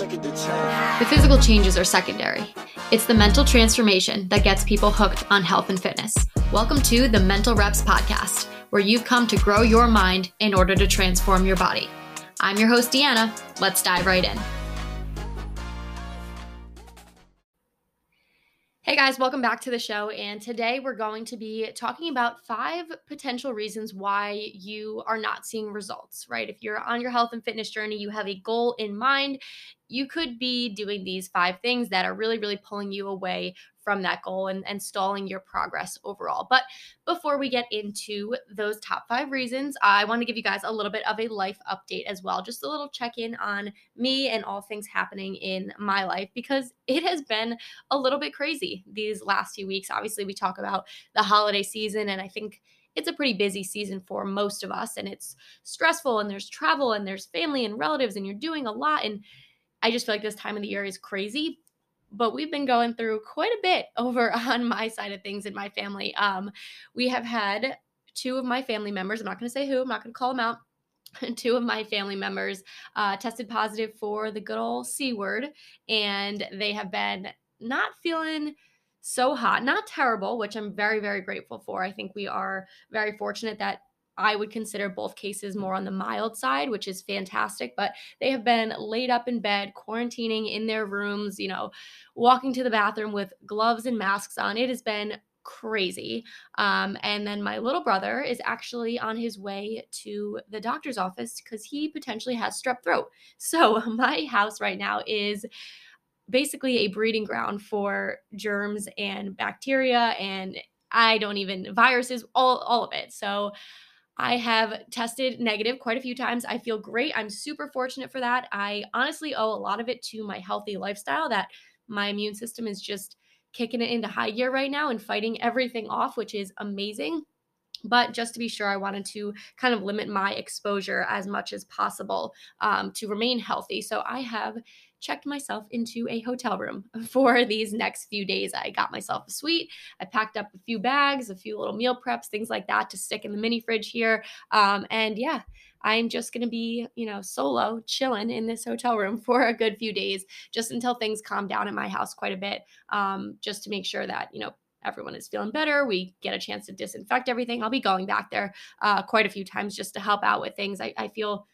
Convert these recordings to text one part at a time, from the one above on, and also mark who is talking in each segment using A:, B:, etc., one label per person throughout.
A: The physical changes are secondary. It's the mental transformation that gets people hooked on health and fitness. Welcome to the Mental Reps Podcast, where you've come to grow your mind in order to transform your body. I'm your host, Deanna. Let's dive right in. Guys, welcome back to the show. And today we're going to be talking about five potential reasons why you are not seeing results, right? If you're on your health and fitness journey, you have a goal in mind, you could be doing these five things that are really, really pulling you away from that goal and, and stalling your progress overall. But before we get into those top five reasons, I want to give you guys a little bit of a life update as well, just a little check in on me and all things happening in my life because it has been a little bit crazy these last few weeks. Obviously, we talk about the holiday season, and I think it's a pretty busy season for most of us and it's stressful and there's travel and there's family and relatives and you're doing a lot and I just feel like this time of the year is crazy but we've been going through quite a bit over on my side of things in my family. Um, we have had two of my family members, I'm not going to say who, I'm not going to call them out. Two of my family members uh, tested positive for the good old C word, and they have been not feeling so hot, not terrible, which I'm very, very grateful for. I think we are very fortunate that I would consider both cases more on the mild side, which is fantastic. But they have been laid up in bed, quarantining in their rooms, you know, walking to the bathroom with gloves and masks on. It has been crazy. Um, and then my little brother is actually on his way to the doctor's office because he potentially has strep throat. So my house right now is basically a breeding ground for germs and bacteria and I don't even viruses, all all of it. So I have tested negative quite a few times. I feel great. I'm super fortunate for that. I honestly owe a lot of it to my healthy lifestyle that my immune system is just kicking it into high gear right now and fighting everything off, which is amazing. But just to be sure, I wanted to kind of limit my exposure as much as possible um, to remain healthy. So I have checked myself into a hotel room for these next few days. I got myself a suite. I packed up a few bags, a few little meal preps, things like that to stick in the mini fridge here. Um, and yeah, I'm just going to be, you know, solo chilling in this hotel room for a good few days just until things calm down in my house quite a bit, um, just to make sure that, you know, everyone is feeling better. We get a chance to disinfect everything. I'll be going back there uh, quite a few times just to help out with things. I, I feel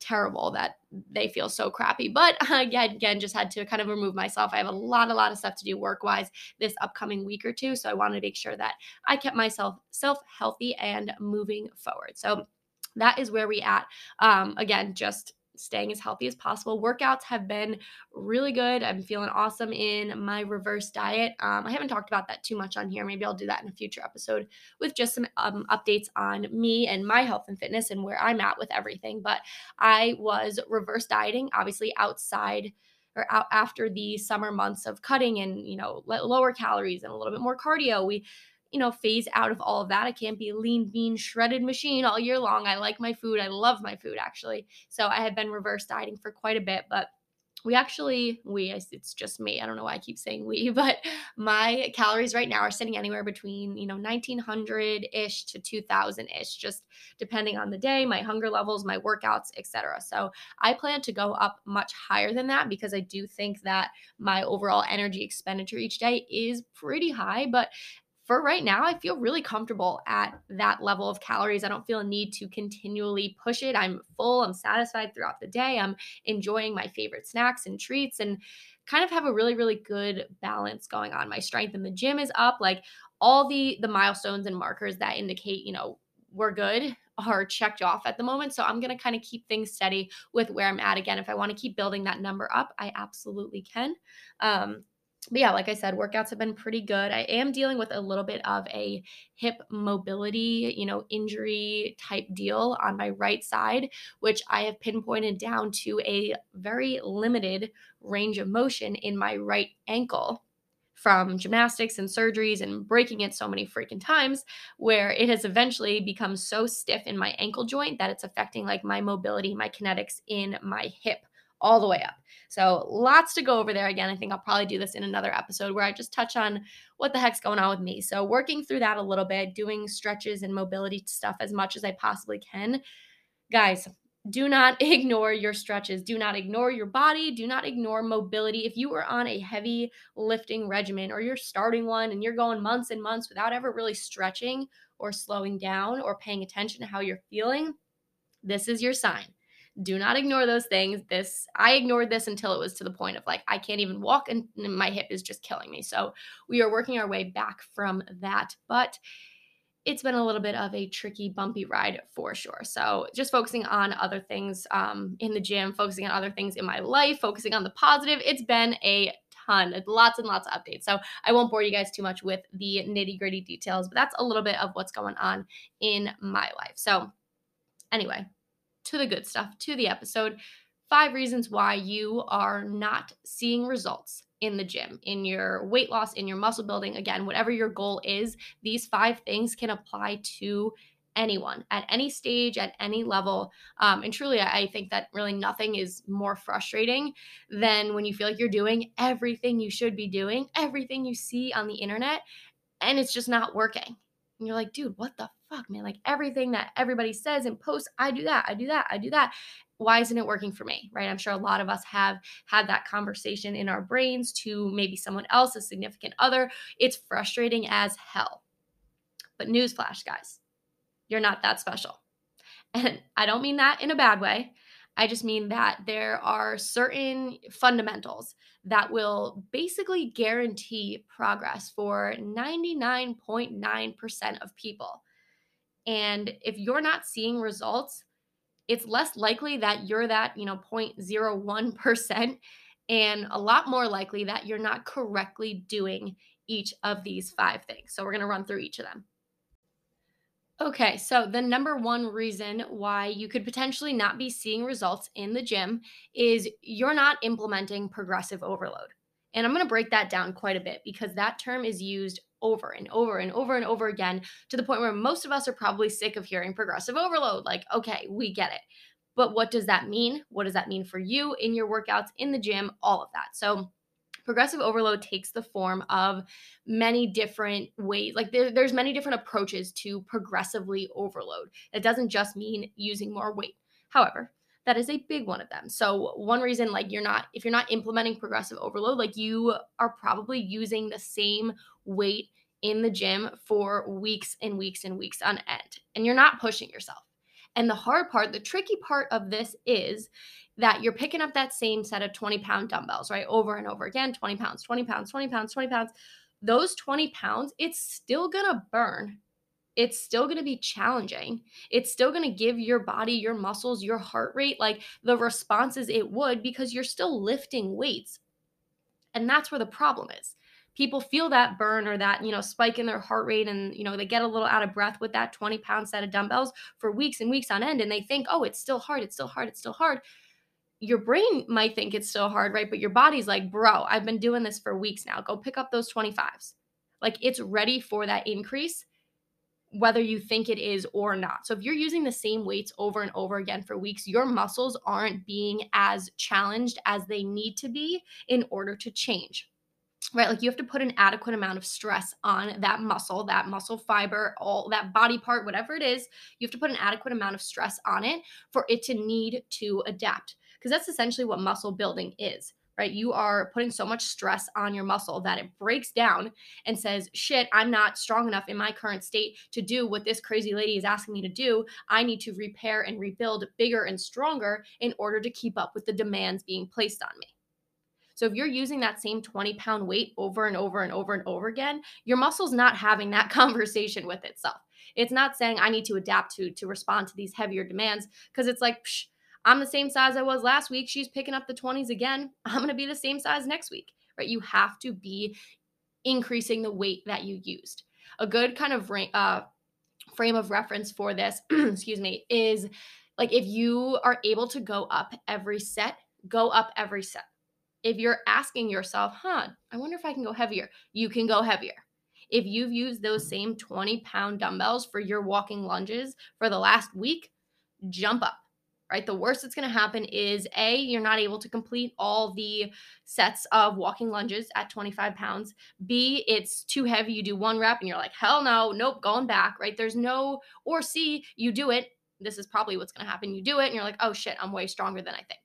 A: terrible that they feel so crappy. But again, again, just had to kind of remove myself. I have a lot, a lot of stuff to do work wise this upcoming week or two. So I wanted to make sure that I kept myself self healthy and moving forward. So that is where we at. Um, again, just staying as healthy as possible. Workouts have been really good. I'm feeling awesome in my reverse diet. Um, I haven't talked about that too much on here. Maybe I'll do that in a future episode with just some um, updates on me and my health and fitness and where I'm at with everything. But I was reverse dieting, obviously outside or out after the summer months of cutting and you know lower calories and a little bit more cardio we you know, phase out of all of that. I can't be a lean, mean, shredded machine all year long. I like my food. I love my food, actually. So I have been reverse dieting for quite a bit, but we actually we it's just me i don't know why i keep saying we but my calories right now are sitting anywhere between you know 1900 ish to 2000 ish just depending on the day my hunger levels my workouts etc so i plan to go up much higher than that because i do think that my overall energy expenditure each day is pretty high but for right now, I feel really comfortable at that level of calories. I don't feel a need to continually push it. I'm full, I'm satisfied throughout the day. I'm enjoying my favorite snacks and treats and kind of have a really really good balance going on. My strength in the gym is up. Like all the the milestones and markers that indicate, you know, we're good are checked off at the moment. So I'm going to kind of keep things steady with where I'm at. Again, if I want to keep building that number up, I absolutely can. Um, but yeah, like I said, workouts have been pretty good. I am dealing with a little bit of a hip mobility, you know, injury type deal on my right side, which I have pinpointed down to a very limited range of motion in my right ankle from gymnastics and surgeries and breaking it so many freaking times where it has eventually become so stiff in my ankle joint that it's affecting like my mobility, my kinetics in my hip all the way up. So lots to go over there. Again, I think I'll probably do this in another episode where I just touch on what the heck's going on with me. So working through that a little bit, doing stretches and mobility stuff as much as I possibly can. Guys, do not ignore your stretches. Do not ignore your body. Do not ignore mobility. If you are on a heavy lifting regimen or you're starting one and you're going months and months without ever really stretching or slowing down or paying attention to how you're feeling, this is your sign. Do not ignore those things. This I ignored this until it was to the point of like I can't even walk and my hip is just killing me. So we are working our way back from that. But it's been a little bit of a tricky, bumpy ride for sure. So, just focusing on other things um, in the gym, focusing on other things in my life, focusing on the positive. It's been a ton, lots and lots of updates. So, I won't bore you guys too much with the nitty gritty details, but that's a little bit of what's going on in my life. So, anyway, to the good stuff, to the episode. Five reasons why you are not seeing results in the gym, in your weight loss, in your muscle building, again, whatever your goal is, these five things can apply to anyone at any stage, at any level. Um, and truly, I think that really nothing is more frustrating than when you feel like you're doing everything you should be doing, everything you see on the internet, and it's just not working. And you're like, dude, what the fuck, man? Like everything that everybody says and posts, I do that, I do that, I do that. Why isn't it working for me right? I'm sure a lot of us have had that conversation in our brains to maybe someone else a significant other. It's frustrating as hell. But newsflash guys you're not that special. And i don't mean that in a bad way. I just mean that there are certain fundamentals that will basically guarantee progress for 99.9% of people and if you're not seeing results it's less likely that you're that, you know, 0.01% and a lot more likely that you're not correctly doing each of these five things. So we're going to run through each of them. Okay, so the number one reason why you could potentially not be seeing results in the gym is you're not implementing progressive overload. And I'm going to break that down quite a bit because that term is used over and over and over and over again to the point where most of us are probably sick of hearing progressive overload. Like, okay, we get it. But what does that mean? What does that mean for you in your workouts, in the gym, all of that? So, progressive overload takes the form of many different ways like there, there's many different approaches to progressively overload it doesn't just mean using more weight however that is a big one of them. So one reason like you're not if you're not implementing progressive overload, like you are probably using the same weight in the gym for weeks and weeks and weeks on end and you're not pushing yourself. And the hard part, the tricky part of this is that you're picking up that same set of 20 pound dumbbells, right? Over and over again 20 pounds, 20 pounds, 20 pounds, 20 pounds. Those 20 pounds, it's still gonna burn it's still going to be challenging. It's still going to give your body, your muscles, your heart rate like the responses it would because you're still lifting weights. And that's where the problem is. People feel that burn or that, you know, spike in their heart rate and, you know, they get a little out of breath with that 20 pound set of dumbbells for weeks and weeks on end. And they think, oh, it's still hard. It's still hard. It's still hard. Your brain might think it's still hard, right? But your body's like, bro, I've been doing this for weeks now. Go pick up those 25s. Like it's ready for that increase whether you think it is or not. So if you're using the same weights over and over again for weeks, your muscles aren't being as challenged as they need to be in order to change. Right? Like you have to put an adequate amount of stress on that muscle, that muscle fiber, all that body part, whatever it is, you have to put an adequate amount of stress on it for it to need to adapt. Because that's essentially what muscle building is right? You are putting so much stress on your muscle that it breaks down and says, shit, I'm not strong enough in my current state to do what this crazy lady is asking me to do. I need to repair and rebuild bigger and stronger in order to keep up with the demands being placed on me. So if you're using that same 20 pound weight over and over and over and over again, your muscle's not having that conversation with itself. It's not saying I need to adapt to to respond to these heavier demands because it's like, psh, I'm the same size I was last week. She's picking up the 20s again. I'm going to be the same size next week, right? You have to be increasing the weight that you used. A good kind of uh, frame of reference for this, excuse me, is like if you are able to go up every set, go up every set. If you're asking yourself, huh, I wonder if I can go heavier, you can go heavier. If you've used those same 20 pound dumbbells for your walking lunges for the last week, jump up right? The worst that's going to happen is A, you're not able to complete all the sets of walking lunges at 25 pounds. B, it's too heavy. You do one rep and you're like, hell no, nope, going back, right? There's no, or C, you do it this is probably what's going to happen. You do it and you're like, oh shit, I'm way stronger than I think.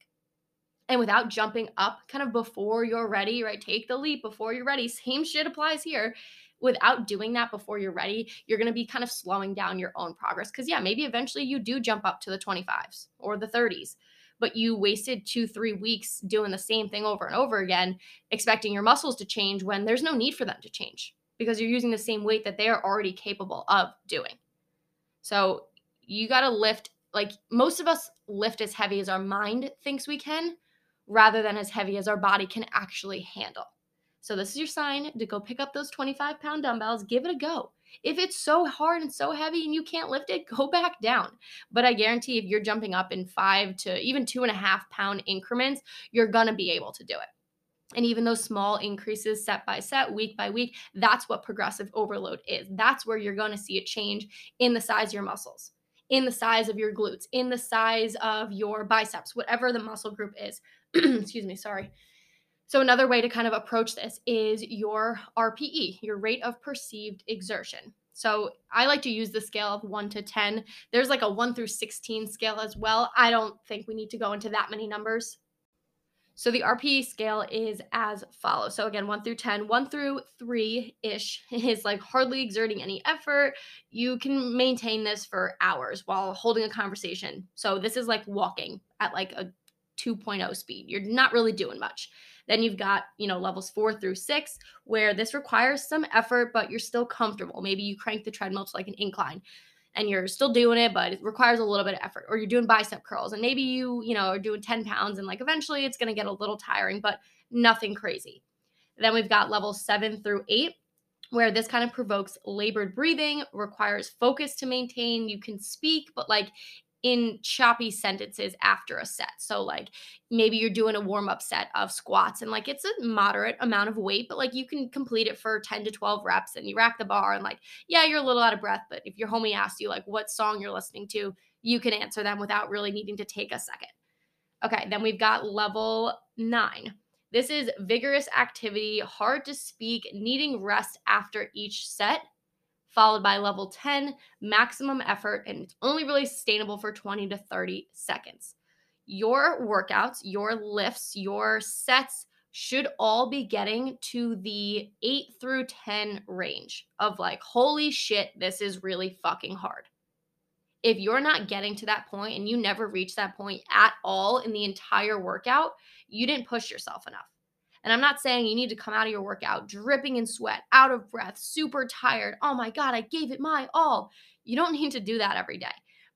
A: And without jumping up kind of before you're ready, right? Take the leap before you're ready. Same shit applies here. Without doing that before you're ready, you're going to be kind of slowing down your own progress. Because, yeah, maybe eventually you do jump up to the 25s or the 30s but you wasted two, three weeks doing the same thing over and over again, expecting your muscles to change when there's no need for them to change because you're using the same weight that they are already capable of doing. So you got to lift, like most of us lift as heavy as our mind thinks we can rather than as heavy as our body can actually handle. So this is your sign to go pick up those 25 pound dumbbells, give it a go. If it's so hard and so heavy and you can't lift it, go back down. But I guarantee if you're jumping up in five to even two and a half pound increments, you're gonna be able to do it. And even those small increases set by set, week by week, that's what progressive overload is. That's where you're going to see a change in the size of your muscles, in the size of your glutes, in the size of your biceps, whatever the muscle group is. Excuse me, sorry. So, another way to kind of approach this is your RPE, your rate of perceived exertion. So, I like to use the scale of 1 to 10. There's like a 1 through 16 scale as well. I don't think we need to go into that many numbers. So the RPE scale is as follows. So again, one through 10, one through three ish is like hardly exerting any effort. You can maintain this for hours while holding a conversation. So this is like walking at like a 2.0 speed. You're not really doing much. Then you've got, you know, levels four through six, where this requires some effort, but you're still comfortable. Maybe you crank the treadmill to like an incline and you're still doing it, but it requires a little bit of effort. Or you're doing bicep curls and maybe you, you know, are doing 10 pounds and like eventually it's going to get a little tiring, but nothing crazy. Then we've got levels seven through eight, where this kind of provokes labored breathing, requires focus to maintain. You can speak, but like in choppy sentences after a set. So like maybe you're doing a warm up set of squats and like it's a moderate amount of weight, but like you can complete it for 10 to 12 reps and you rack the bar and like yeah, you're a little out of breath, but if your homie asks you like what song you're listening to, you can answer them without really needing to take a second. Okay, then we've got level 9. This is vigorous activity, hard to speak, needing rest after each set followed by level 10, maximum effort, and it's only really sustainable for 20 to 30 seconds. Your workouts, your lifts, your sets should all be getting to the 8 through 10 range of like, holy shit, this is really fucking hard. If you're not getting to that point and you never reach that point at all in the entire workout, you didn't push yourself enough. And I'm not saying you need to come out of your workout dripping in sweat, out of breath, super tired. Oh my God, I gave it my all. You don't need to do that every day.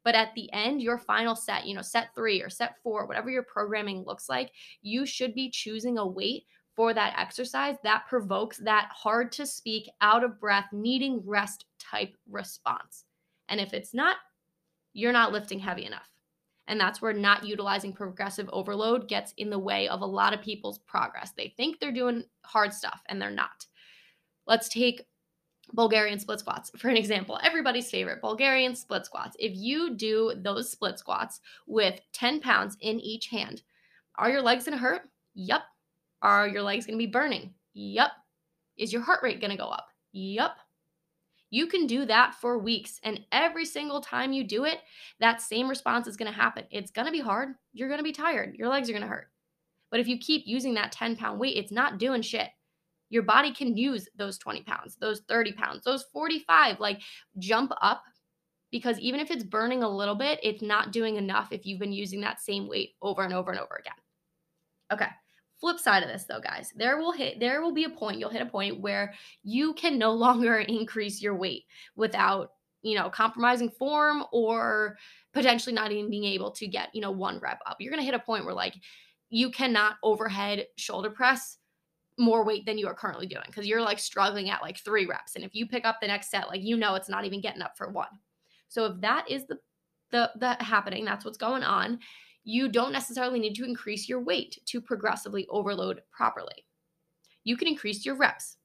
A: But at the end, your final set, you know, set three or set four, whatever your programming looks like, you should be choosing a weight for that exercise that provokes that hard to speak, out of breath, needing rest type response. And if it's not, you're not lifting heavy enough. And that's where not utilizing progressive overload gets in the way of a lot of people's progress. They think they're doing hard stuff and they're not. Let's take Bulgarian split squats for an example. Everybody's favorite Bulgarian split squats. If you do those split squats with 10 pounds in each hand, are your legs gonna hurt? Yup. Are your legs gonna be burning? Yup. Is your heart rate gonna go up? Yup. You can do that for weeks. And every single time you do it, that same response is going to happen. It's going to be hard. You're going to be tired. Your legs are going to hurt. But if you keep using that 10 pound weight, it's not doing shit. Your body can use those 20 pounds, those 30 pounds, those 45. Like jump up because even if it's burning a little bit, it's not doing enough if you've been using that same weight over and over and over again. Okay. Flip side of this though, guys, there will hit there will be a point, you'll hit a point where you can no longer increase your weight without, you know, compromising form or potentially not even being able to get, you know, one rep up. You're going to hit a point where like you cannot overhead shoulder press more weight than you are currently doing because you're like struggling at like 3 reps and if you pick up the next set like you know it's not even getting up for one. So if that is the the the happening, that's what's going on you don't necessarily need to increase your weight to progressively overload properly. You can increase your reps.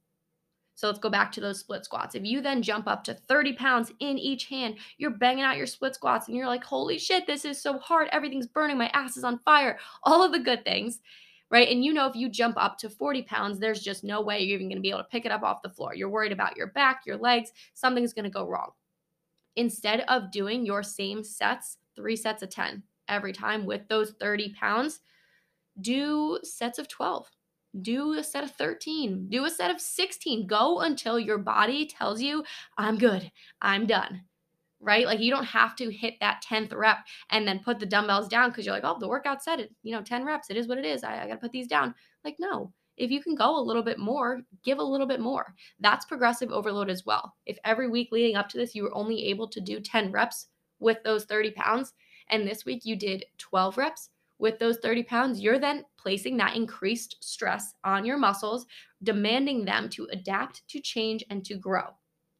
A: So let's go back to those split squats. If you then jump up to 30 pounds in each hand, you're banging out your split squats and you're like, holy shit, this is so hard. Everything's burning. My ass is on fire. All of the good things, right? And you know, if you jump up to 40 pounds, there's just no way you're even going to be able to pick it up off the floor. You're worried about your back, your legs, something's going to go wrong. Instead of doing your same sets three sets of 10 every time with those 30 pounds. Do sets of 12 do a set of 13, do a set of 16. Go until your body tells you, I'm good, I'm done. Right? Like you don't have to hit that 10th rep and then put the dumbbells down because you're like, oh, the workout said it, you know, 10 reps, it is what it is. I, I got to put these down. Like, no, if you can go a little bit more, give a little bit more. That's progressive overload as well. If every week leading up to this, you were only able to do 10 reps with those 30 pounds, and this week you did 12 reps, with those 30 pounds, you're then placing that increased stress on your muscles, demanding them to adapt, to change, and to grow.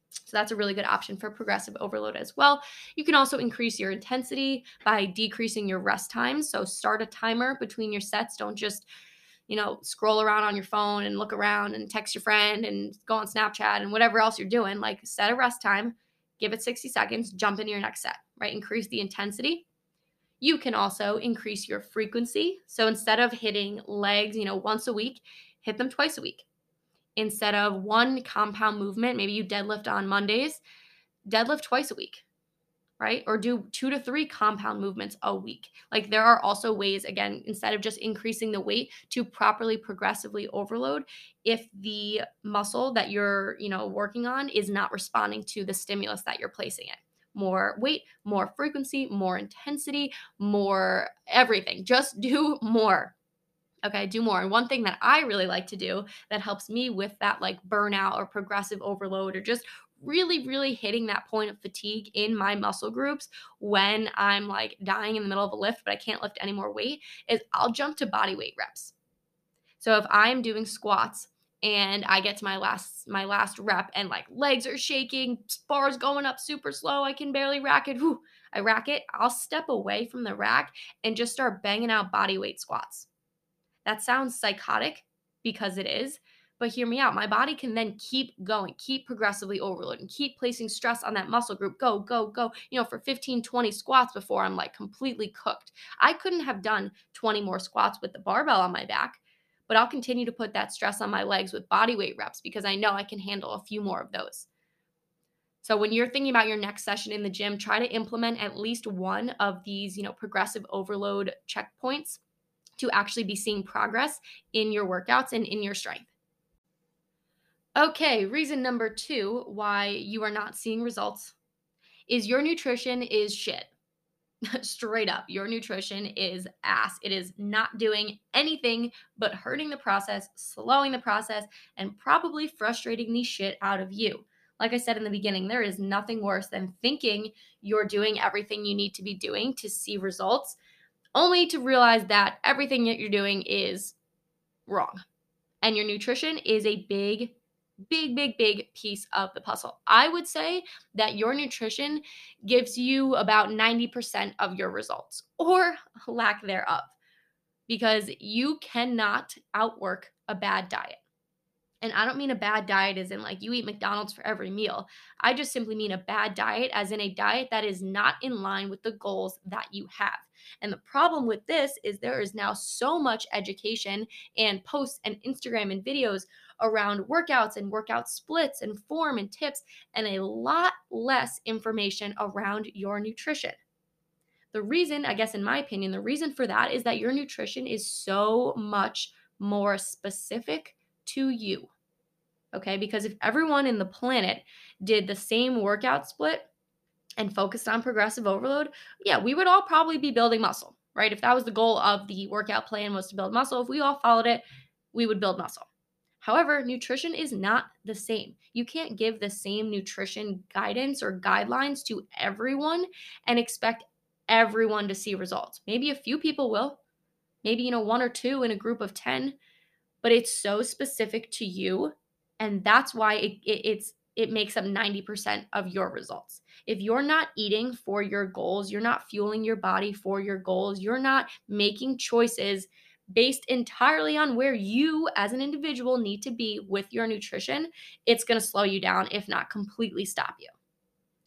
A: So that's a really good option for progressive overload as well. You can also increase your intensity by decreasing your rest times. So start a timer between your sets. Don't just, you know, scroll around on your phone and look around and text your friend and go on Snapchat and whatever else you're doing. Like set a rest time, give it 60 seconds, jump into your next set, right? Increase the intensity you can also increase your frequency. So instead of hitting legs, you know, once a week, hit them twice a week. Instead of one compound movement, maybe you deadlift on Mondays, deadlift twice a week, right? Or do two to three compound movements a week. Like there are also ways, again, instead of just increasing the weight to properly progressively overload if the muscle that you're, you know, working on is not responding to the stimulus that you're placing it more weight, more frequency, more intensity, more everything. Just do more. Okay, do more. And one thing that I really like to do that helps me with that like burnout or progressive overload or just really, really hitting that point of fatigue in my muscle groups when I'm like dying in the middle of a lift, but I can't lift any more weight is I'll jump to body weight reps. So if I'm doing squats and I get to my last my last rep and like legs are shaking, bars going up super slow, I can barely rack it. Whew, I rack it, I'll step away from the rack and just start banging out body weight squats. That sounds psychotic because it is, but hear me out. My body can then keep going, keep progressively overloading, keep placing stress on that muscle group. Go, go, go, you know, for 15, 20 squats before I'm like completely cooked. I couldn't have done 20 more squats with the barbell on my back but I'll continue to put that stress on my legs with body weight reps because I know I can handle a few more of those. So when you're thinking about your next session in the gym, try to implement at least one of these, you know, progressive overload checkpoints to actually be seeing progress in your workouts and in your strength. Okay, reason number 2 why you are not seeing results is your nutrition is shit. straight up, your nutrition is ass. It is not doing anything but hurting the process, slowing the process, and probably frustrating the shit out of you. Like I said in the beginning, there is nothing worse than thinking you're doing everything you need to be doing to see results, only to realize that everything that you're doing is wrong. And your nutrition is a big big, big, big piece of the puzzle. I would say that your nutrition gives you about 90% of your results or lack thereof because you cannot outwork a bad diet. And I don't mean a bad diet as in like you eat McDonald's for every meal. I just simply mean a bad diet as in a diet that is not in line with the goals that you have. And the problem with this is there is now so much education and posts and Instagram and videos around workouts and workout splits and form and tips, and a lot less information around your nutrition. The reason, I guess, in my opinion, the reason for that is that your nutrition is so much more specific to you. Okay, because if everyone in the planet did the same workout split and focused on progressive overload, yeah, we would all probably be building muscle, right? If that was the goal of the workout plan was to build muscle, if we all followed it, we would build muscle. However, nutrition is not the same. You can't give the same nutrition guidance or guidelines to everyone and expect everyone to see results. Maybe a few people will, maybe, you know, one or two in a group of 10, but it's so specific to you. And that's why it, it, it's it makes up 90% of your results. If you're not eating for your goals, you're not fueling your body for your goals, you're not making choices based entirely on where you as an individual need to be with your nutrition, it's going to slow you down, if not completely stop you.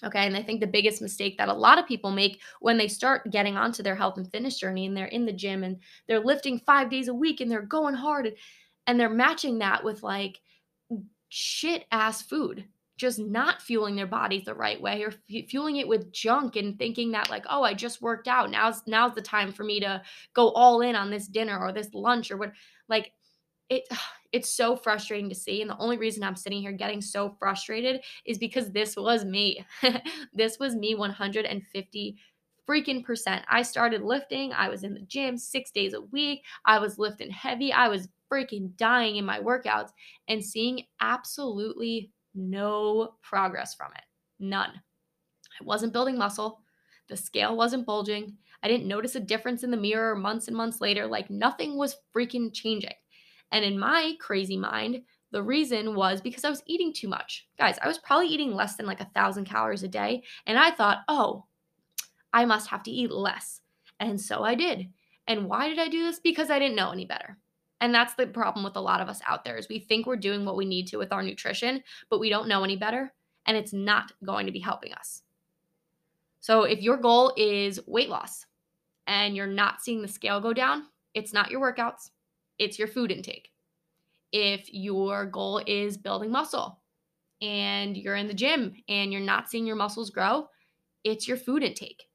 A: Okay. And I think the biggest mistake that a lot of people make when they start getting onto their health and fitness journey and they're in the gym and they're lifting five days a week and they're going hard and, and they're matching that with like shit ass food. just not fueling their bodies the right way or f- fueling it with junk and thinking that like oh i just worked out. Now's now's the time for me to go all in on this dinner or this lunch or what like it it's so frustrating to see and the only reason i'm sitting here getting so frustrated is because this was me. This was me 150 freaking percent. I started lifting. I was in the gym six days a week. I was lifting heavy. I was freaking dying in my workouts and seeing absolutely no progress from it. None. I wasn't building muscle. The scale wasn't bulging. I didn't notice a difference in the mirror months and months later. Like nothing was freaking changing. And in my crazy mind, the reason was because I was eating too much. Guys, I was probably eating less than like a thousand calories a day. And I thought, oh, I must have to eat less. And so I did. And why did I do this? Because I didn't know any better. And that's the problem with a lot of us out there is we think we're doing what we need to with our nutrition, but we don't know any better and it's not going to be helping us. So if your goal is weight loss and you're not seeing the scale go down, it's not your workouts, it's your food intake. If your goal is building muscle and you're in the gym and you're not seeing your muscles grow, it's your food intake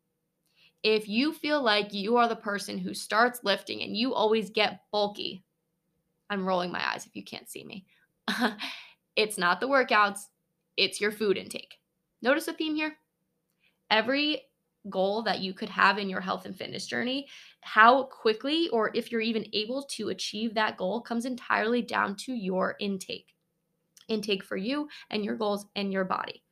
A: if you feel like you are the person who starts lifting and you always get bulky, I'm rolling my eyes if you can't see me. it's not the workouts, it's your food intake. Notice a theme here? Every goal that you could have in your health and fitness journey, how quickly or if you're even able to achieve that goal comes entirely down to your intake. Intake for you and your goals and your body.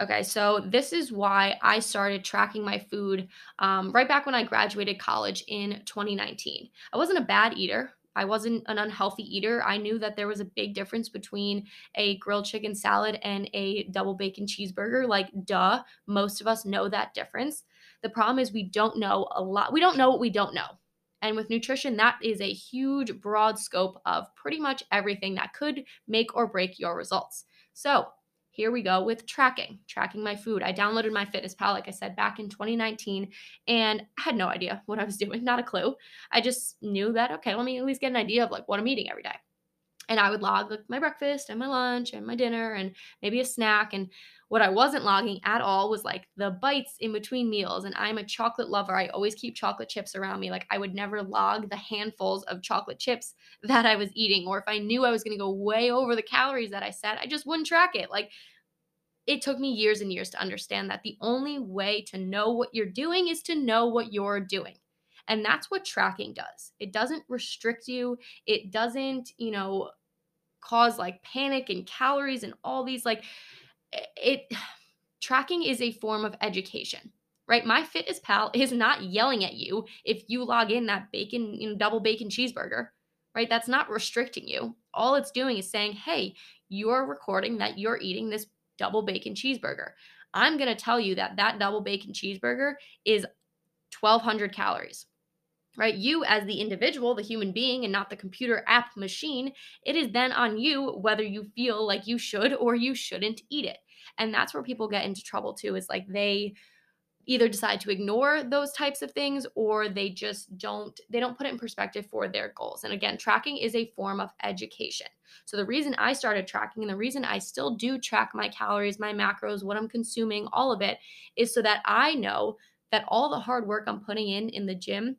A: Okay, so this is why I started tracking my food um, right back when I graduated college in 2019. I wasn't a bad eater. I wasn't an unhealthy eater. I knew that there was a big difference between a grilled chicken salad and a double bacon cheeseburger. Like, duh, most of us know that difference. The problem is we don't know a lot. We don't know what we don't know. And with nutrition, that is a huge, broad scope of pretty much everything that could make or break your results. So, here we go with tracking, tracking my food. I downloaded MyFitnessPal, like I said, back in 2019, and I had no idea what I was doing, not a clue. I just knew that, okay, let me at least get an idea of like what I'm eating every day. And I would log like my breakfast and my lunch and my dinner and maybe a snack. And what I wasn't logging at all was like the bites in between meals. And I'm a chocolate lover. I always keep chocolate chips around me. Like I would never log the handfuls of chocolate chips that I was eating. Or if I knew I was going to go way over the calories that I set, I just wouldn't track it. Like it took me years and years to understand that the only way to know what you're doing is to know what you're doing. And that's what tracking does. It doesn't restrict you. It doesn't, you know, cause like panic and calories and all these like it tracking is a form of education right? MyFitnessPal is not yelling at you if you log in that bacon you know double bacon cheeseburger right? That's not restricting you. All it's doing is saying hey you're recording that you're eating this double bacon cheeseburger. I'm going to tell you that that double bacon cheeseburger is 1200 calories right? You, as the individual, the human being, and not the computer app machine, it is then on you whether you feel like you should or you shouldn't eat it. And that's where people get into trouble too, is like they either decide to ignore those types of things or they just don't they don't put it in perspective for their goals and again tracking is a form of education so the reason i started tracking and the reason i still do track my calories my macros what i'm consuming all of it is so that i know that all the hard work i'm putting in in the gym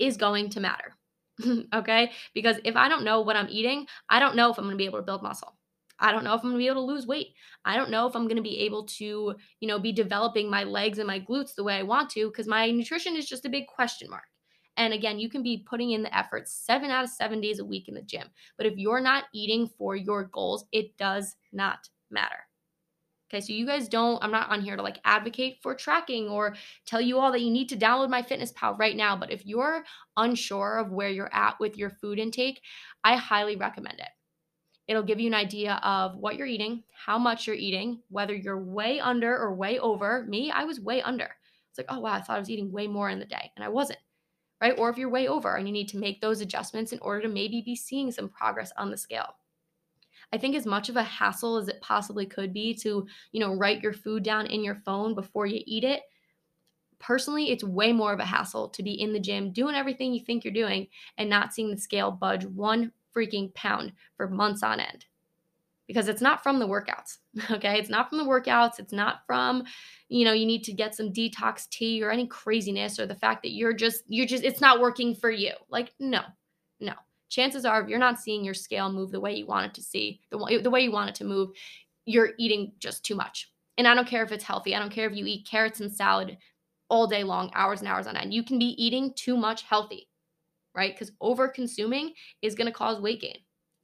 A: is going to matter. okay? Because if I don't know what I'm eating, I don't know if I'm going to be able to build muscle. I don't know if I'm going to be able to lose weight. I don't know if I'm going to be able to, you know, be developing my legs and my glutes the way I want to because my nutrition is just a big question mark. And again, you can be putting in the effort 7 out of 7 days a week in the gym. But if you're not eating for your goals, it does not matter. Okay, so you guys don't, I'm not on here to like advocate for tracking or tell you all that you need to download MyFitnessPal right now. But if you're unsure of where you're at with your food intake, I highly recommend it. It'll give you an idea of what you're eating, how much you're eating, whether you're way under or way over. Me, I was way under. It's like, oh, wow, I thought I was eating way more in the day, and I wasn't, right? Or if you're way over and you need to make those adjustments in order to maybe be seeing some progress on the scale. I think as much of a hassle as it possibly could be to, you know, write your food down in your phone before you eat it. Personally, it's way more of a hassle to be in the gym doing everything you think you're doing and not seeing the scale budge one freaking pound for months on end. because it's not from the workouts. Okay. It's not from the workouts. It's not from, you know, you need to get some detox tea or any craziness or the fact that you're just, you're just, it's not working for you. Like, no. Chances are, if you're not seeing your scale move the way you want it to see, the the way you want it to move, you're eating just too much. And I don't care if it's healthy. I don't care if you eat carrots and salad all day long, hours and hours on end. You can be eating too much healthy, right? Because over consuming is going to cause weight gain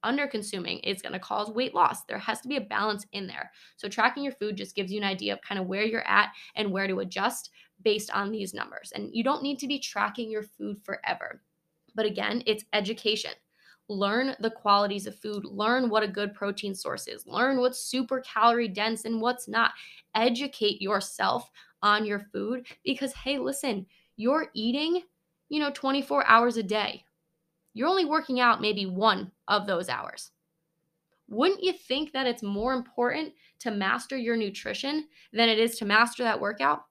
A: under consuming is going to cause weight loss. There has to be a balance in there. So, tracking your food just gives you an idea of kind of where you're at and where to adjust based on these numbers. And you don't need to be tracking your food forever. But again, it's education. Learn the qualities of food, learn what a good protein source is, learn what's super calorie dense and what's not. Educate yourself on your food because, hey, listen, you're eating, you know, 24 hours a day you're only working out maybe one of those hours. Wouldn't you think that it's more important to master your nutrition than it is to master that workout?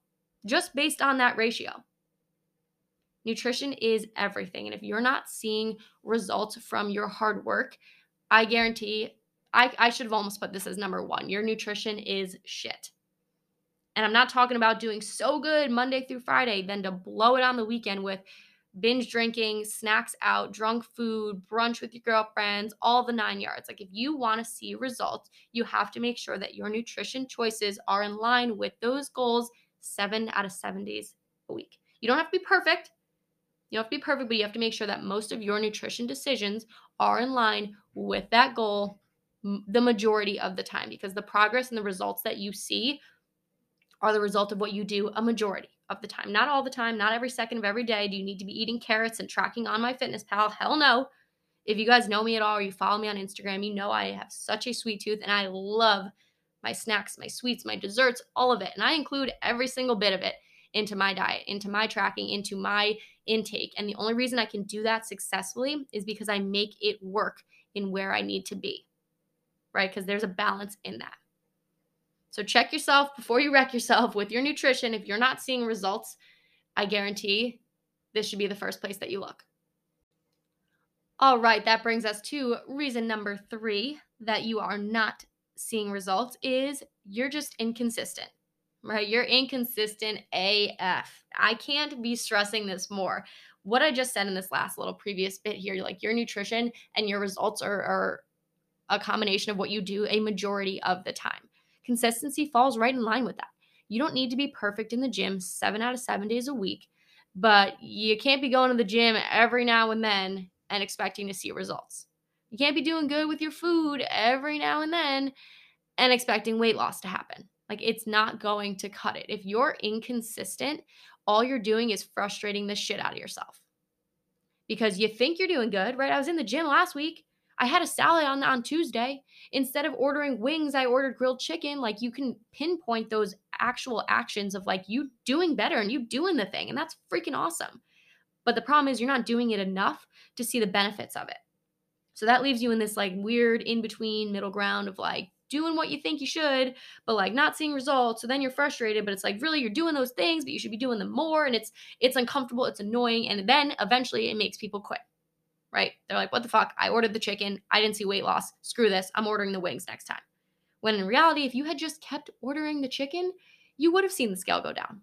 A: Just based on that ratio. Nutrition is everything. And if you're not seeing results from your hard work, I guarantee I, I should have almost put this as number one. Your nutrition is shit. And I'm not talking about doing so good Monday through Friday, then to blow it on the weekend with binge drinking, snacks out, drunk food, brunch with your girlfriends, all the nine yards. Like if you want to see results, you have to make sure that your nutrition choices are in line with those goals seven out of seven days a week. You don't have to be perfect. You don't have to be perfect, but you have to make sure that most of your nutrition decisions are in line with that goal the majority of the time because the progress and the results that you see are the result of what you do a majority of the time. Not all the time, not every second of every day. Do you need to be eating carrots and tracking on MyFitnessPal? Hell no. If you guys know me at all or you follow me on Instagram, you know I have such a sweet tooth and I love my snacks, my sweets, my desserts, all of it. And I include every single bit of it into my diet, into my tracking, into my intake. And the only reason I can do that successfully is because I make it work in where I need to be, right? Because there's a balance in that. So check yourself before you wreck yourself with your nutrition. If you're not seeing results, I guarantee this should be the first place that you look. All right, that brings us to reason number three that you are not seeing results is you're just inconsistent, right? You're inconsistent AF. I can't be stressing this more. What I just said in this last little previous bit here, like your nutrition and your results are, are a combination of what you do a majority of the time. Consistency falls right in line with that. You don't need to be perfect in the gym seven out of seven days a week, but you can't be going to the gym every now and then and expecting to see results. You can't be doing good with your food every now and then and expecting weight loss to happen. Like it's not going to cut it. If you're inconsistent, all you're doing is frustrating the shit out of yourself because you think you're doing good, right? I was in the gym last week. I had a salad on on Tuesday. Instead of ordering wings, I ordered grilled chicken. Like you can pinpoint those actual actions of like you doing better and you doing the thing. And that's freaking awesome. But the problem is you're not doing it enough to see the benefits of it. So that leaves you in this like weird in between middle ground of like doing what you think you should, but like not seeing results. So then you're frustrated, but it's like really you're doing those things, but you should be doing them more. And it's it's uncomfortable, it's annoying, and then eventually it makes people quit right? They're like, what the fuck? I ordered the chicken. I didn't see weight loss. Screw this. I'm ordering the wings next time. When in reality, if you had just kept ordering the chicken, you would have seen the scale go down.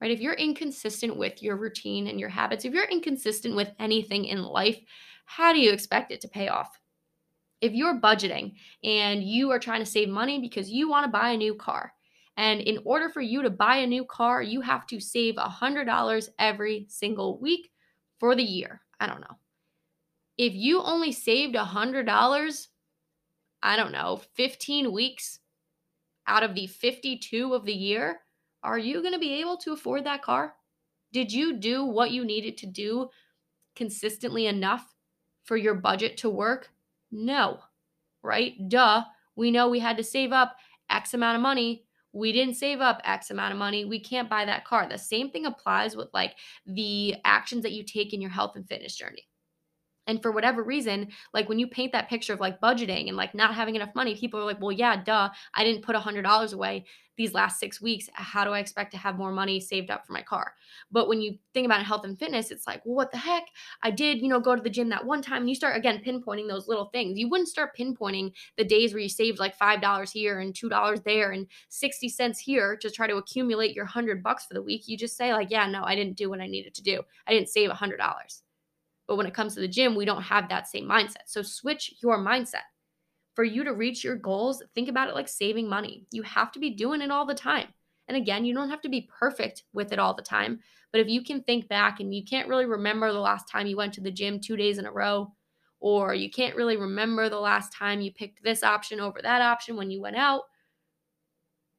A: Right? If you're inconsistent with your routine and your habits, if you're inconsistent with anything in life, how do you expect it to pay off? If you're budgeting and you are trying to save money because you want to buy a new car, and in order for you to buy a new car, you have to save $100 every single week for the year. I don't know if you only saved a $100, I don't know, 15 weeks out of the 52 of the year, are you going to be able to afford that car? Did you do what you needed to do consistently enough for your budget to work? No, right? Duh. We know we had to save up X amount of money. We didn't save up X amount of money. We can't buy that car. The same thing applies with like the actions that you take in your health and fitness journey And for whatever reason, like when you paint that picture of like budgeting and like not having enough money, people are like, well, yeah, duh, I didn't put a $100 away these last six weeks. How do I expect to have more money saved up for my car? But when you think about health and fitness, it's like, well, what the heck? I did, you know, go to the gym that one time. And you start again pinpointing those little things. You wouldn't start pinpointing the days where you saved like $5 here and $2 there and 60 cents here to try to accumulate your 100 bucks for the week. You just say, like, yeah, no, I didn't do what I needed to do. I didn't save $100. But when it comes to the gym, we don't have that same mindset. So switch your mindset. For you to reach your goals, think about it like saving money. You have to be doing it all the time. And again, you don't have to be perfect with it all the time. But if you can think back and you can't really remember the last time you went to the gym two days in a row, or you can't really remember the last time you picked this option over that option when you went out,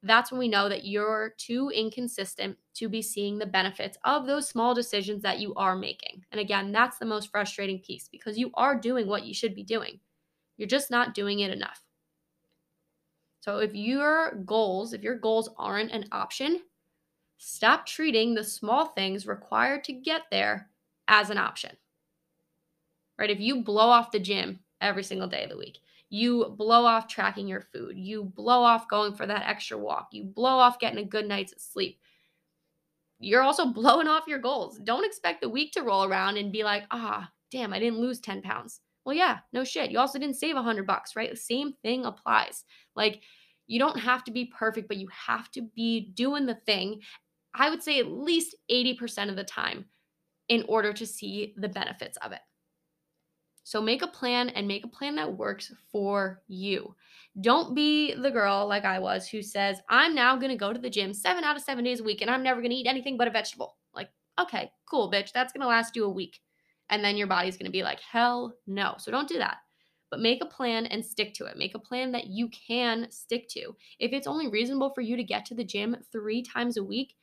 A: that's when we know that you're too inconsistent to be seeing the benefits of those small decisions that you are making. And again, that's the most frustrating piece because you are doing what you should be doing. You're just not doing it enough. So if your goals, if your goals aren't an option, stop treating the small things required to get there as an option. Right? If you blow off the gym every single day of the week, you blow off tracking your food. You blow off going for that extra walk. You blow off getting a good night's sleep. You're also blowing off your goals. Don't expect the week to roll around and be like, ah, damn, I didn't lose 10 pounds. Well, yeah, no shit. You also didn't save a hundred bucks, right? The same thing applies. Like, you don't have to be perfect, but you have to be doing the thing. I would say at least 80% of the time in order to see the benefits of it. So make a plan and make a plan that works for you. Don't be the girl like I was who says, I'm now going to go to the gym seven out of seven days a week and I'm never going to eat anything but a vegetable. Like, okay, cool, bitch. That's going to last you a week. And then your body's going to be like, hell no. So don't do that. But make a plan and stick to it. Make a plan that you can stick to. If it's only reasonable for you to get to the gym three times a week,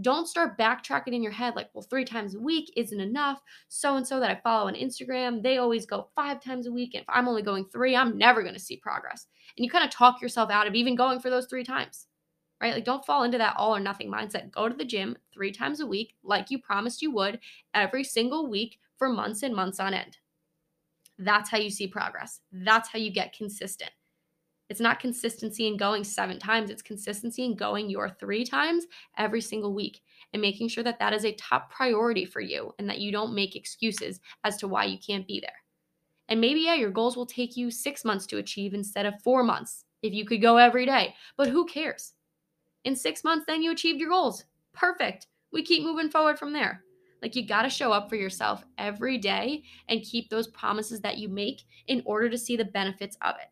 A: don't start backtracking in your head like, well, three times a week isn't enough. So and so that I follow on Instagram, they always go five times a week. And if I'm only going three, I'm never going to see progress. And you kind of talk yourself out of even going for those three times, right? Like, don't fall into that all or nothing mindset. Go to the gym three times a week, like you promised you would, every single week for months and months on end. That's how you see progress. That's how you get consistent. It's not consistency in going seven times, it's consistency in going your three times every single week and making sure that that is a top priority for you and that you don't make excuses as to why you can't be there. And maybe, yeah, your goals will take you six months to achieve instead of four months if you could go every day, but who cares? In six months, then you achieved your goals. Perfect. We keep moving forward from there. Like you got to show up for yourself every day and keep those promises that you make in order to see the benefits of it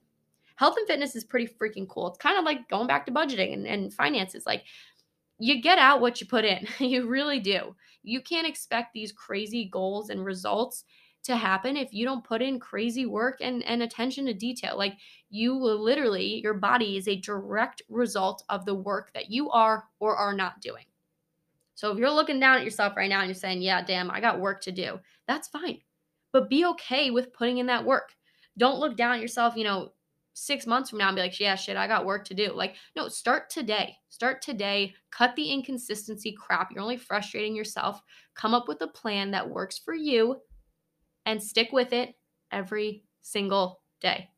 A: health and fitness is pretty freaking cool. It's kind of like going back to budgeting and, and finances. Like you get out what you put in. you really do. You can't expect these crazy goals and results to happen if you don't put in crazy work and, and attention to detail. Like you will literally, your body is a direct result of the work that you are or are not doing. So if you're looking down at yourself right now and you're saying, yeah, damn, I got work to do, that's fine. But be okay with putting in that work. Don't look down at yourself, you know, six months from now and be like, yeah, shit, I got work to do. Like, no, start today. Start today. Cut the inconsistency crap. You're only frustrating yourself. Come up with a plan that works for you and stick with it every single day.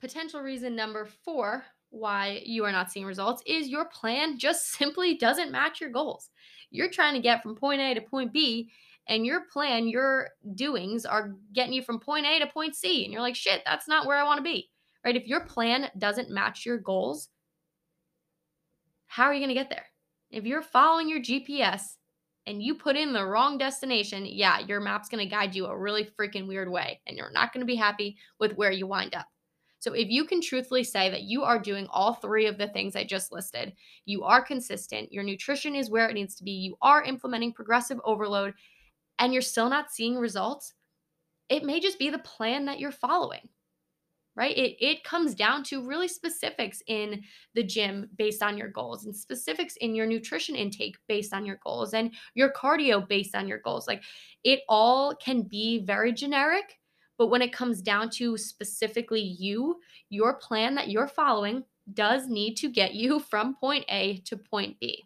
A: Potential reason number four why you are not seeing results is your plan just simply doesn't match your goals. You're trying to get from point A to point B and your plan, your doings are getting you from point A to point C. And you're like, shit, that's not where I want to be. Right? If your plan doesn't match your goals, how are you going to get there? If you're following your GPS and you put in the wrong destination, yeah, your map's going to guide you a really freaking weird way. And you're not going to be happy with where you wind up. So, if you can truthfully say that you are doing all three of the things I just listed, you are consistent, your nutrition is where it needs to be, you are implementing progressive overload, and you're still not seeing results, it may just be the plan that you're following. Right? It, it comes down to really specifics in the gym based on your goals and specifics in your nutrition intake based on your goals and your cardio based on your goals. Like it all can be very generic, but when it comes down to specifically you, your plan that you're following does need to get you from point A to point B.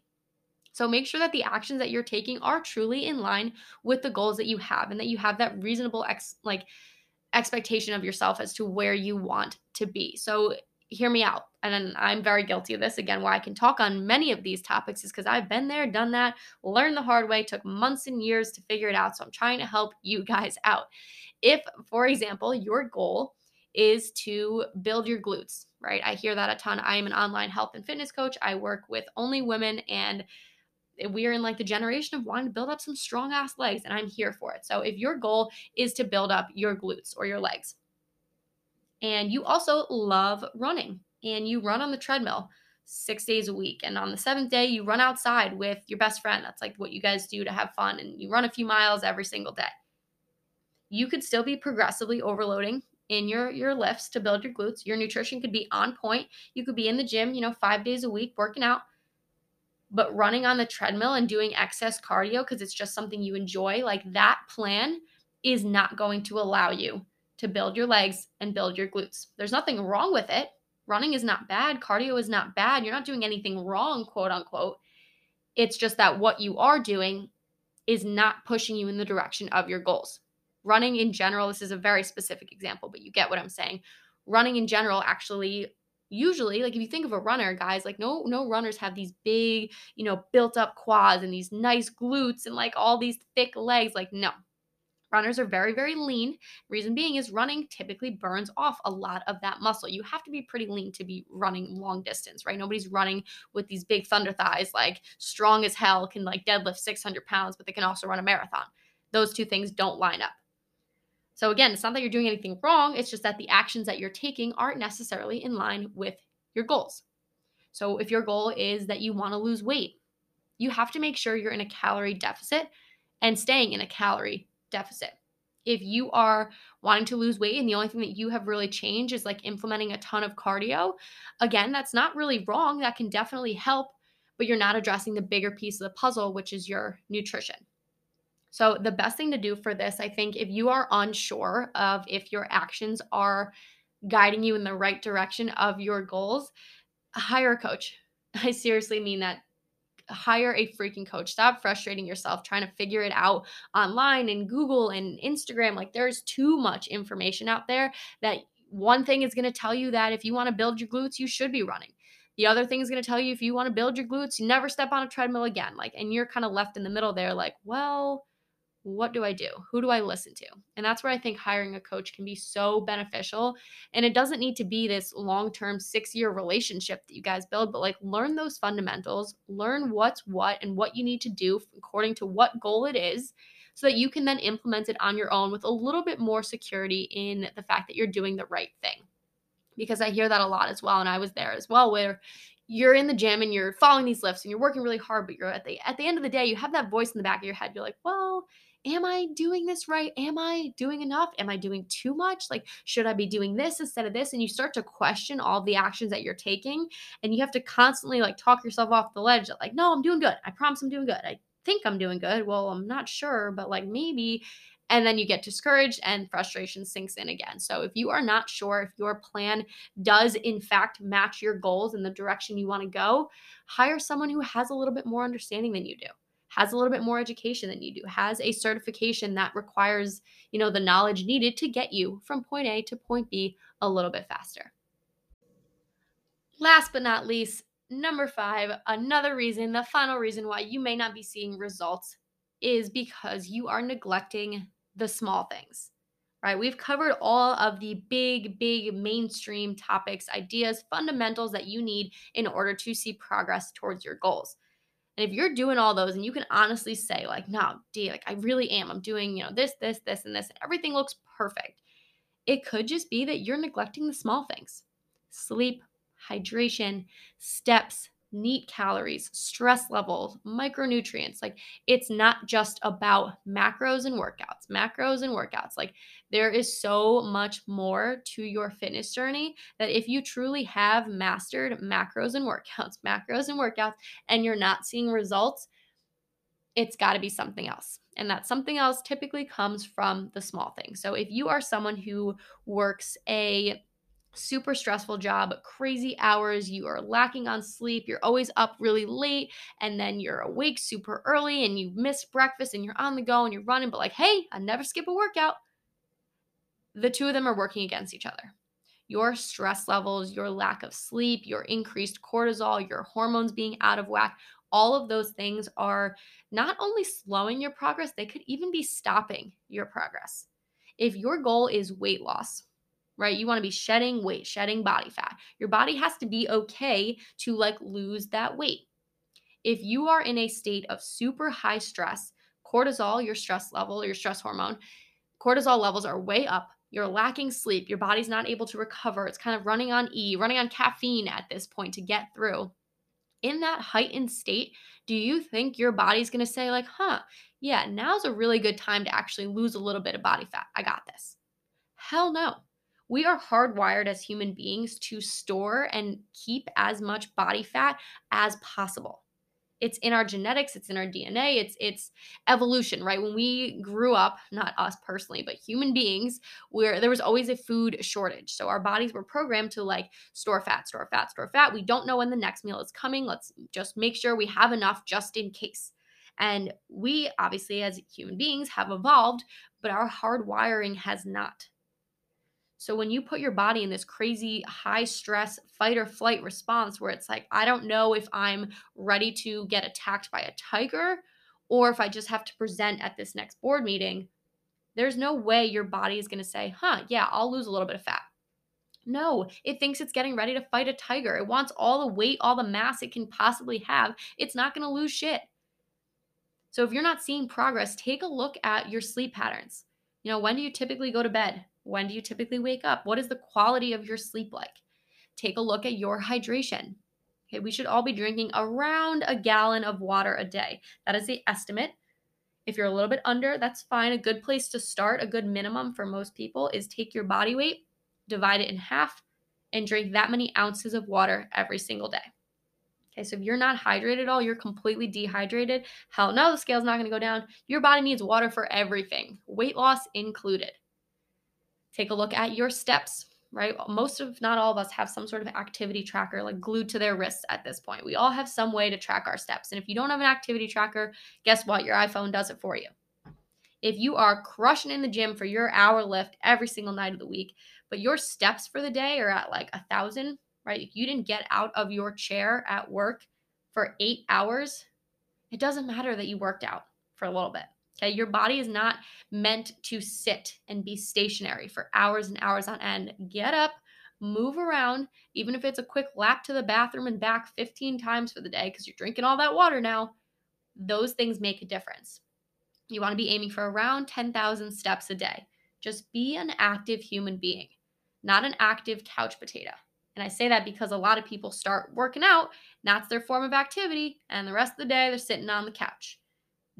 A: So make sure that the actions that you're taking are truly in line with the goals that you have and that you have that reasonable ex like expectation of yourself as to where you want to be. So hear me out. And I'm very guilty of this. Again, why I can talk on many of these topics is because I've been there, done that, learned the hard way, took months and years to figure it out. So I'm trying to help you guys out. If, for example, your goal is to build your glutes, right? I hear that a ton. I am an online health and fitness coach. I work with only women and we are in like the generation of wanting to build up some strong ass legs and I'm here for it. So if your goal is to build up your glutes or your legs and you also love running and you run on the treadmill 6 days a week and on the 7th day you run outside with your best friend. That's like what you guys do to have fun and you run a few miles every single day. You could still be progressively overloading in your your lifts to build your glutes. Your nutrition could be on point. You could be in the gym, you know, 5 days a week working out but running on the treadmill and doing excess cardio because it's just something you enjoy, like that plan is not going to allow you to build your legs and build your glutes. There's nothing wrong with it. Running is not bad, cardio is not bad. You're not doing anything wrong, quote unquote. It's just that what you are doing is not pushing you in the direction of your goals. Running in general, this is a very specific example, but you get what I'm saying. Running in general actually usually like if you think of a runner guys like no no runners have these big you know built up quads and these nice glutes and like all these thick legs like no. Runners are very very lean. Reason being is running typically burns off a lot of that muscle. You have to be pretty lean to be running long distance right? Nobody's running with these big thunder thighs like strong as hell can like deadlift 600 pounds but they can also run a marathon. Those two things don't line up so again, it's not that you're doing anything wrong, it's just that the actions that you're taking aren't necessarily in line with your goals. So if your goal is that you want to lose weight, you have to make sure you're in a calorie deficit and staying in a calorie deficit. If you are wanting to lose weight and the only thing that you have really changed is like implementing a ton of cardio, again, that's not really wrong. That can definitely help, but you're not addressing the bigger piece of the puzzle, which is your nutrition. So, the best thing to do for this, I think, if you are unsure of if your actions are guiding you in the right direction of your goals, hire a coach. I seriously mean that. Hire a freaking coach. Stop frustrating yourself trying to figure it out online and Google and Instagram. Like, there's too much information out there that one thing is going to tell you that if you want to build your glutes, you should be running. The other thing is going to tell you if you want to build your glutes, you never step on a treadmill again. Like, and you're kind of left in the middle there, like, well, what do I do? Who do I listen to? And that's where I think hiring a coach can be so beneficial. And it doesn't need to be this long term six year relationship that you guys build, but like learn those fundamentals, learn what's what and what you need to do according to what goal it is, so that you can then implement it on your own with a little bit more security in the fact that you're doing the right thing. Because I hear that a lot as well. And I was there as well, where you're in the gym and you're following these lifts and you're working really hard, but you're at the at the end of the day, you have that voice in the back of your head. You're like, well, am I doing this right? Am I doing enough? Am I doing too much? Like, should I be doing this instead of this? And you start to question all the actions that you're taking. And you have to constantly like talk yourself off the ledge that, like, no, I'm doing good. I promise I'm doing good. I think I'm doing good. Well, I'm not sure, but like maybe. And then you get discouraged and frustration sinks in again. So, if you are not sure if your plan does in fact match your goals in the direction you want to go, hire someone who has a little bit more understanding than you do has a little bit more education than you do, has a certification that requires, you know, the knowledge needed to get you from point A to point B a little bit faster. Last but not least, number 5, another reason, the final reason why you may not be seeing results is because you are neglecting the small things. Right? We've covered all of the big, big mainstream topics, ideas, fundamentals that you need in order to see progress towards your goals. And if you're doing all those and you can honestly say, like, no, D, like I really am. I'm doing, you know, this, this, this, and this, and everything looks perfect. It could just be that you're neglecting the small things. Sleep, hydration, steps, NEAT calories, stress levels, micronutrients. Like it's not just about macros and workouts, macros and workouts. Like there is so much more to your fitness journey that if you truly have mastered macros and workouts, macros and workouts, and you're not seeing results, it's got to be something else. And that something else typically comes from the small things. So if you are someone who works a super stressful job, crazy hours, you are lacking on sleep, you're always up really late, and then you're awake super early and you miss breakfast and you're on the go and you're running, but like, hey, I never skip a workout. The two of them are working against each other. Your stress levels, your lack of sleep, your increased cortisol, your hormones being out of whack, all of those things are not only slowing your progress, they could even be stopping your progress. If your goal is weight loss, right? You want to be shedding weight, shedding body fat. Your body has to be okay to like lose that weight. If you are in a state of super high stress, cortisol, your stress level, your stress hormone, cortisol levels are way up. You're lacking sleep. Your body's not able to recover. It's kind of running on E, running on caffeine at this point to get through. In that heightened state, do you think your body's going to say, like, huh, yeah, now's a really good time to actually lose a little bit of body fat? I got this. Hell no we are hardwired as human beings to store and keep as much body fat as possible. It's in our genetics it's in our dna it's it's evolution right? When we grew up not us personally but human beings where there was always a food shortage. So our bodies were programmed to like store fat store fat store fat. We don't know when the next meal is coming. Let's just make sure we have enough just in case. And we obviously as human beings have evolved but our hard wiring has not so when you put your body in this crazy high stress fight or flight response where it's like, I don't know if I'm ready to get attacked by a tiger or if I just have to present at this next board meeting, there's no way your body is going to say, huh, yeah, I'll lose a little bit of fat. No, it thinks it's getting ready to fight a tiger. It wants all the weight, all the mass it can possibly have. It's not going to lose shit. So if you're not seeing progress, take a look at your sleep patterns. You know, when do you typically go to bed? When do you typically wake up? What is the quality of your sleep like? Take a look at your hydration. Okay, we should all be drinking around a gallon of water a day. That is the estimate. If you're a little bit under, that's fine. A good place to start, a good minimum for most people, is take your body weight, divide it in half, and drink that many ounces of water every single day. Okay, so if you're not hydrated at all, you're completely dehydrated. Hell no, the scale's not gonna go down. Your body needs water for everything, weight loss included. Take a look at your steps, right? Most of, not all of us, have some sort of activity tracker like glued to their wrists at this point. We all have some way to track our steps. And if you don't have an activity tracker, guess what? Your iPhone does it for you. If you are crushing in the gym for your hour lift every single night of the week, but your steps for the day are at like a thousand, right? If you didn't get out of your chair at work for eight hours, it doesn't matter that you worked out for a little bit. Okay, your body is not meant to sit and be stationary for hours and hours on end. Get up, move around, even if it's a quick lap to the bathroom and back 15 times for the day because you're drinking all that water now. Those things make a difference. You want to be aiming for around 10,000 steps a day. Just be an active human being, not an active couch potato. And I say that because a lot of people start working out, that's their form of activity, and the rest of the day they're sitting on the couch.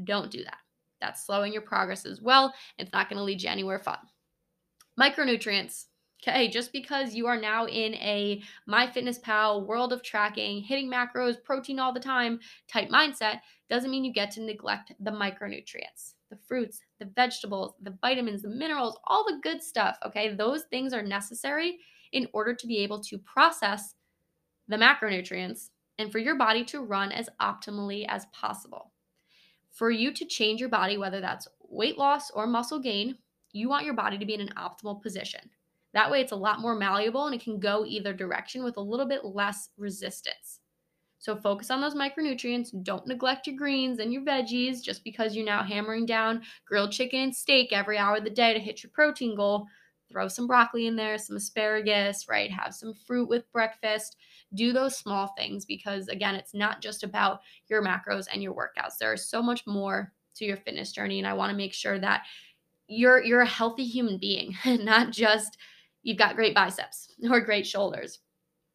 A: Don't do that. That's slowing your progress as well. It's not going to lead you anywhere fun. Micronutrients. Okay, just because you are now in a MyFitnessPal world of tracking, hitting macros, protein all the time type mindset, doesn't mean you get to neglect the micronutrients, the fruits, the vegetables, the vitamins, the minerals, all the good stuff. Okay, those things are necessary in order to be able to process the macronutrients and for your body to run as optimally as possible for you to change your body, whether that's weight loss or muscle gain, you want your body to be in an optimal position. That way, it's a lot more malleable and it can go either direction with a little bit less resistance. So, focus on those micronutrients. Don't neglect your greens and your veggies just because you're now hammering down grilled chicken and steak every hour of the day to hit your protein goal. Throw some broccoli in there, some asparagus, right? Have some fruit with breakfast. Do those small things because again it's not just about your macros and your workouts. There is so much more to your fitness journey and i want to make sure that you're you're a healthy human being not just you've got great biceps or great shoulders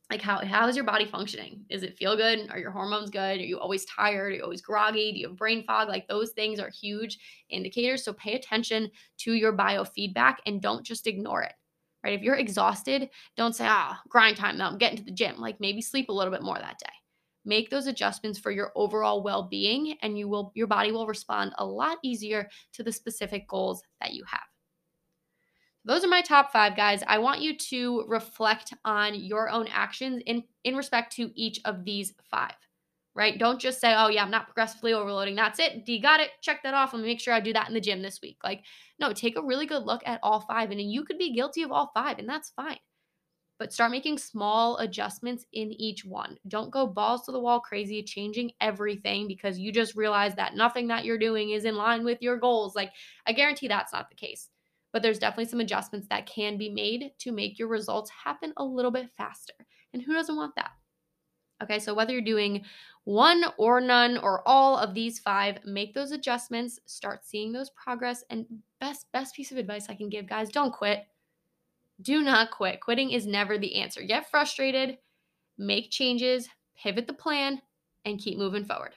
A: like how how is your body functioning does it feel good are your hormones good are you always tired are you always groggy do you have brain fog like those things are huge indicators so pay attention to your biofeedback and don't just ignore it right? If you're exhausted, don't say, ah, grind time, now I'm getting to the gym. Like maybe sleep a little bit more that day. Make those adjustments for your overall well-being and you will your body will respond a lot easier to the specific goals that you have. Those are my top five guys. I want you to reflect on your own actions in, in respect to each of these five, right? Don't just say, oh, yeah, I'm not progressively overloading. That's it. Do you got it? Check that off. Let me make sure I do that in the gym this week. Like, no, take a really good look at all five. And you could be guilty of all five, and that's fine. But start making small adjustments in each one. Don't go balls to the wall crazy, changing everything because you just realize that nothing that you're doing is in line with your goals. Like, I guarantee that's not the case but there's definitely some adjustments that can be made to make your results happen a little bit faster. And who doesn't want that? Okay, so whether you're doing one or none or all of these five, make those adjustments, start seeing those progress. And best best piece of advice I can give, guys, don't quit. Do not quit. Quitting is never the answer. Get frustrated, make changes, pivot the plan, and keep moving forward.